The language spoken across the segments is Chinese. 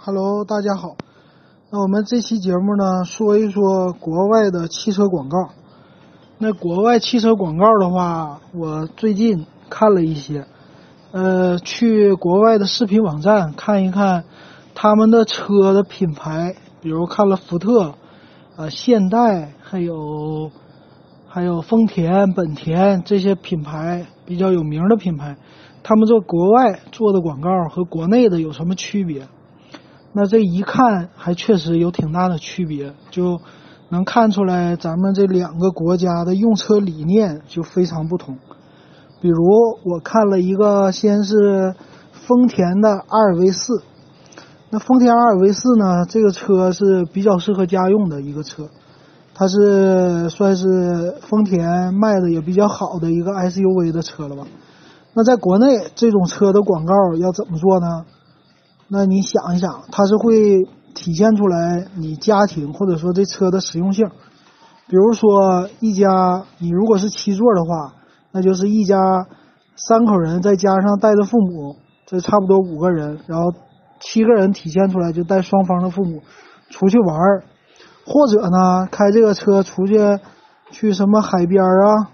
Hello，大家好。那我们这期节目呢，说一说国外的汽车广告。那国外汽车广告的话，我最近看了一些，呃，去国外的视频网站看一看他们的车的品牌，比如看了福特、呃，现代，还有还有丰田、本田这些品牌比较有名的品牌，他们做国外做的广告和国内的有什么区别？那这一看还确实有挺大的区别，就能看出来咱们这两个国家的用车理念就非常不同。比如我看了一个，先是丰田的阿尔维斯，那丰田阿尔维斯呢，这个车是比较适合家用的一个车，它是算是丰田卖的也比较好的一个 SUV 的车了吧？那在国内这种车的广告要怎么做呢？那你想一想，它是会体现出来你家庭或者说这车的实用性。比如说一家，你如果是七座的话，那就是一家三口人再加上带着父母，这差不多五个人，然后七个人体现出来就带双方的父母出去玩儿，或者呢开这个车出去去什么海边啊，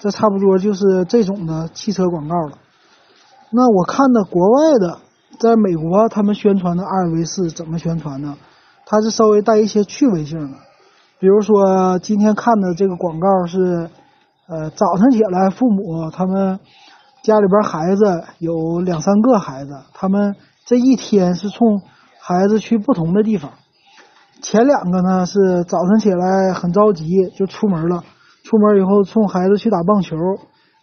这差不多就是这种的汽车广告了。那我看的国外的。在美国，他们宣传的阿尔卑斯怎么宣传呢？它是稍微带一些趣味性的，比如说今天看的这个广告是，呃，早上起来，父母他们家里边孩子有两三个孩子，他们这一天是冲孩子去不同的地方。前两个呢是早上起来很着急就出门了，出门以后送孩子去打棒球，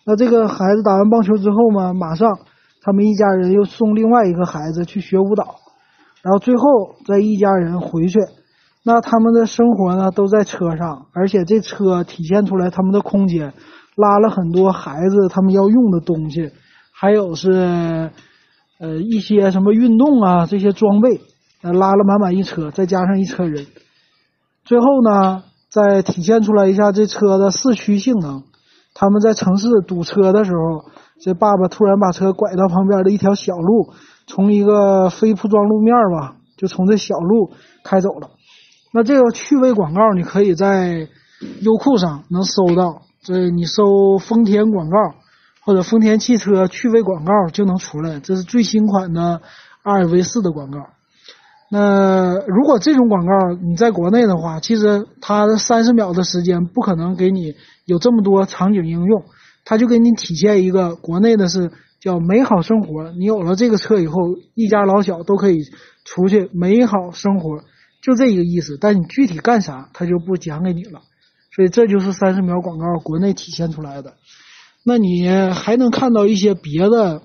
那这个孩子打完棒球之后嘛，马上。他们一家人又送另外一个孩子去学舞蹈，然后最后再一家人回去。那他们的生活呢都在车上，而且这车体现出来他们的空间，拉了很多孩子他们要用的东西，还有是呃一些什么运动啊这些装备，拉了满满一车，再加上一车人。最后呢，再体现出来一下这车的四驱性能。他们在城市堵车的时候。这爸爸突然把车拐到旁边的一条小路，从一个非铺装路面吧，就从这小路开走了。那这个趣味广告，你可以在优酷上能搜到。这你搜丰田广告或者丰田汽车趣味广告就能出来。这是最新款的阿尔卑斯的广告。那如果这种广告你在国内的话，其实它三十秒的时间不可能给你有这么多场景应用。他就给你体现一个国内的是叫美好生活，你有了这个车以后，一家老小都可以出去美好生活，就这一个意思。但你具体干啥，他就不讲给你了。所以这就是三十秒广告国内体现出来的。那你还能看到一些别的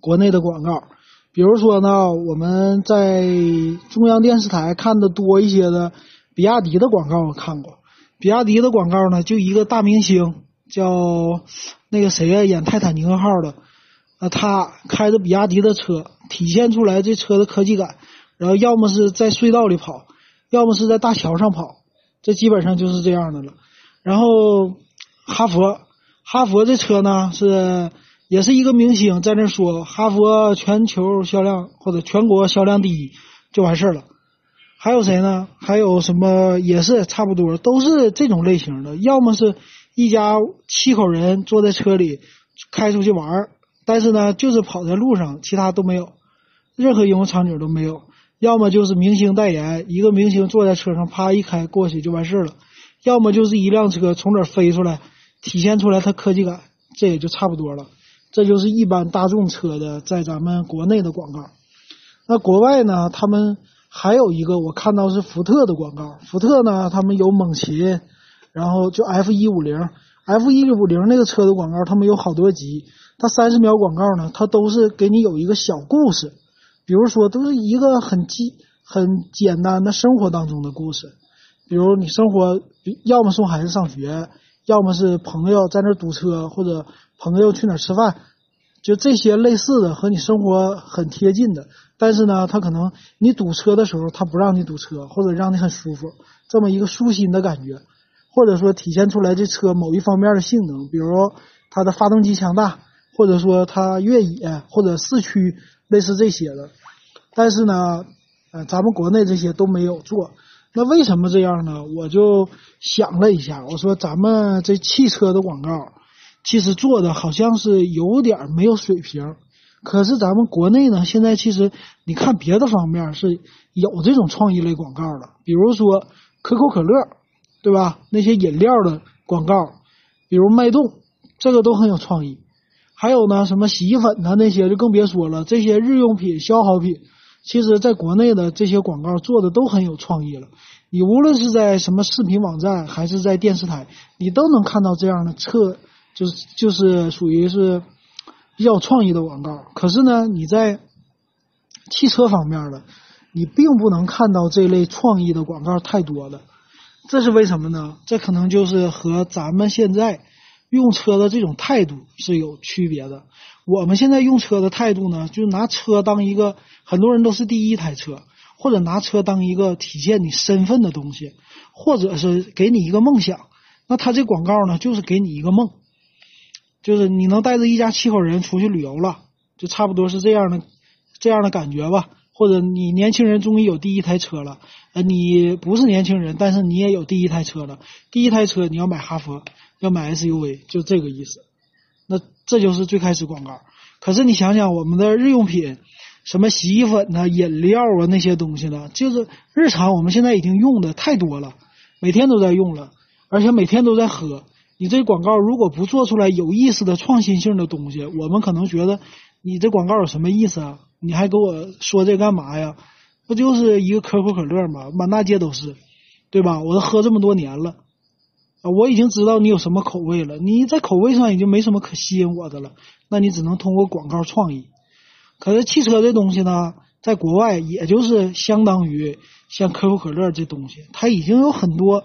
国内的广告，比如说呢，我们在中央电视台看的多一些的比亚迪的广告，我看过。比亚迪的广告呢，就一个大明星。叫那个谁啊，演泰坦尼克号的，啊，他开着比亚迪的车，体现出来这车的科技感。然后要么是在隧道里跑，要么是在大桥上跑，这基本上就是这样的了。然后哈佛，哈佛这车呢是也是一个明星在那说哈佛全球销量或者全国销量第一就完事儿了。还有谁呢？还有什么也是差不多，都是这种类型的，要么是。一家七口人坐在车里开出去玩儿，但是呢，就是跑在路上，其他都没有，任何应用场景都没有。要么就是明星代言，一个明星坐在车上，啪一开过去就完事儿了；要么就是一辆车从这儿飞出来，体现出来它科技感，这也就差不多了。这就是一般大众车的在咱们国内的广告。那国外呢？他们还有一个我看到是福特的广告，福特呢，他们有猛禽。然后就 F 一五零，F 一五零那个车的广告，他们有好多集。它三十秒广告呢，它都是给你有一个小故事，比如说都是一个很基很简单的生活当中的故事，比如你生活要么送孩子上学，要么是朋友在那堵车，或者朋友去哪吃饭，就这些类似的和你生活很贴近的。但是呢，它可能你堵车的时候，它不让你堵车，或者让你很舒服，这么一个舒心的感觉。或者说体现出来这车某一方面的性能，比如它的发动机强大，或者说它越野或者四驱，类似这些的。但是呢，呃，咱们国内这些都没有做。那为什么这样呢？我就想了一下，我说咱们这汽车的广告，其实做的好像是有点没有水平。可是咱们国内呢，现在其实你看别的方面是有这种创意类广告的，比如说可口可乐，对吧？那些饮料的广告，比如脉动，这个都很有创意。还有呢，什么洗衣粉呐那些就更别说了，这些日用品、消耗品。其实，在国内的这些广告做的都很有创意了。你无论是在什么视频网站，还是在电视台，你都能看到这样的侧，就是就是属于是比较创意的广告。可是呢，你在汽车方面的，你并不能看到这类创意的广告太多了。这是为什么呢？这可能就是和咱们现在。用车的这种态度是有区别的。我们现在用车的态度呢，就是拿车当一个，很多人都是第一台车，或者拿车当一个体现你身份的东西，或者是给你一个梦想。那他这广告呢，就是给你一个梦，就是你能带着一家七口人出去旅游了，就差不多是这样的这样的感觉吧。或者你年轻人终于有第一台车了，呃，你不是年轻人，但是你也有第一台车了。第一台车你要买哈佛。要买 SUV 就这个意思，那这就是最开始广告。可是你想想，我们的日用品，什么洗衣粉呐、饮料啊那些东西呢，就是日常我们现在已经用的太多了，每天都在用了，而且每天都在喝。你这广告如果不做出来有意思的创新性的东西，我们可能觉得你这广告有什么意思啊？你还给我说这干嘛呀？不就是一个可口可乐吗？满大街都是，对吧？我都喝这么多年了。啊，我已经知道你有什么口味了，你在口味上已经没什么可吸引我的了，那你只能通过广告创意。可是汽车这东西呢，在国外也就是相当于像可口可乐这东西，它已经有很多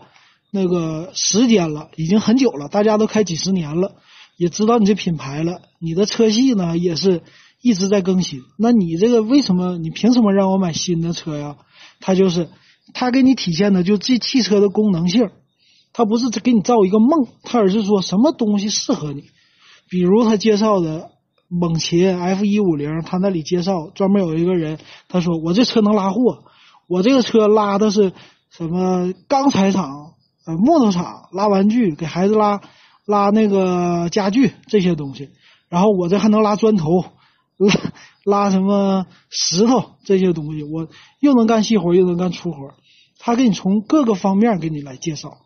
那个时间了，已经很久了，大家都开几十年了，也知道你这品牌了，你的车系呢也是一直在更新。那你这个为什么你凭什么让我买新的车呀？它就是它给你体现的就这汽车的功能性。他不是给你造一个梦，他而是说什么东西适合你。比如他介绍的猛禽 F 一五零，他那里介绍专门有一个人，他说我这车能拉货，我这个车拉的是什么钢材厂、木头厂拉玩具，给孩子拉拉那个家具这些东西。然后我这还能拉砖头，拉拉什么石头这些东西，我又能干细活又能干粗活。他给你从各个方面给你来介绍。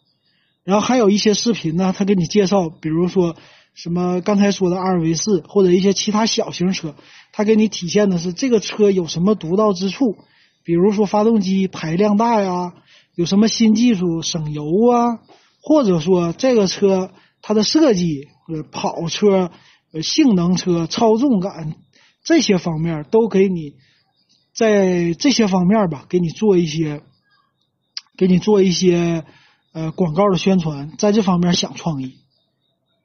然后还有一些视频呢，他给你介绍，比如说什么刚才说的阿尔维斯或者一些其他小型车，他给你体现的是这个车有什么独到之处，比如说发动机排量大呀，有什么新技术省油啊，或者说这个车它的设计，呃，跑车、呃，性能车、操纵感这些方面都给你在这些方面吧，给你做一些，给你做一些。呃，广告的宣传在这方面想创意，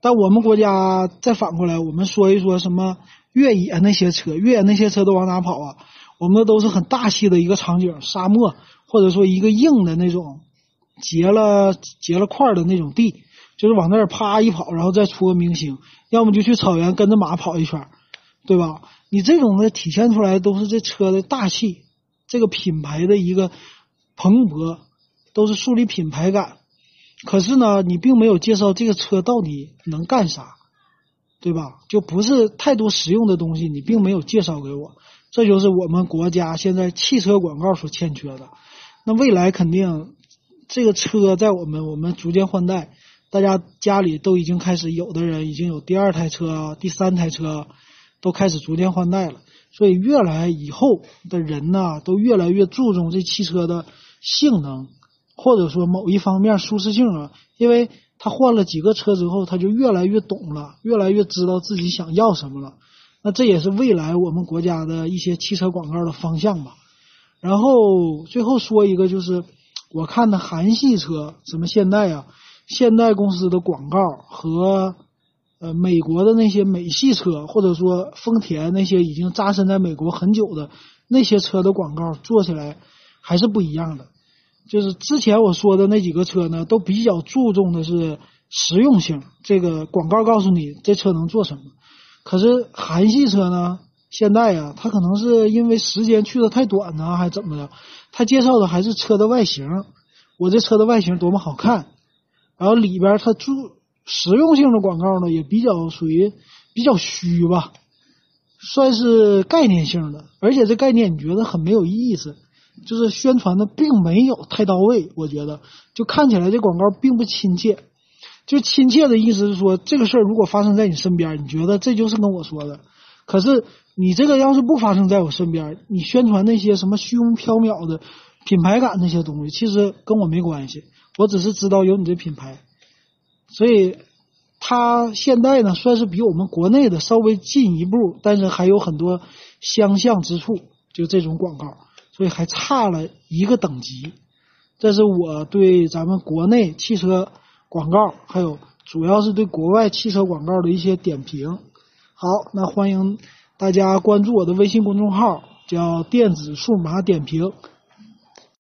但我们国家再反过来，我们说一说什么越野那些车，越野那些车都往哪跑啊？我们都是很大气的一个场景，沙漠或者说一个硬的那种结了结了块的那种地，就是往那儿啪一跑，然后再出个明星，要么就去草原跟着马跑一圈，对吧？你这种的体现出来都是这车的大气，这个品牌的一个蓬勃，都是树立品牌感。可是呢，你并没有介绍这个车到底能干啥，对吧？就不是太多实用的东西，你并没有介绍给我，这就是我们国家现在汽车广告所欠缺的。那未来肯定这个车在我们我们逐渐换代，大家家里都已经开始，有的人已经有第二台车、第三台车，都开始逐渐换代了。所以越来以后的人呢，都越来越注重这汽车的性能。或者说某一方面舒适性啊，因为他换了几个车之后，他就越来越懂了，越来越知道自己想要什么了。那这也是未来我们国家的一些汽车广告的方向吧。然后最后说一个，就是我看的韩系车，什么现代啊，现代公司的广告和呃美国的那些美系车，或者说丰田那些已经扎身在美国很久的那些车的广告做起来还是不一样的。就是之前我说的那几个车呢，都比较注重的是实用性。这个广告告诉你这车能做什么，可是韩系车呢，现代啊，他可能是因为时间去的太短呢，还是怎么的？他介绍的还是车的外形，我这车的外形多么好看。然后里边它注实用性的广告呢，也比较属于比较虚吧，算是概念性的。而且这概念你觉得很没有意思，就是宣传的并没有太到位。我觉得就看起来这广告并不亲切。就亲切的意思是说，这个事儿如果发生在你身边，你觉得这就是跟我说的。可是你这个要是不发生在我身边，你宣传那些什么虚无缥缈的品牌感那些东西，其实跟我没关系。我只是知道有你这品牌，所以它现在呢算是比我们国内的稍微进一步，但是还有很多相像之处。就这种广告，所以还差了一个等级。这是我对咱们国内汽车。广告，还有主要是对国外汽车广告的一些点评。好，那欢迎大家关注我的微信公众号，叫电子数码点评。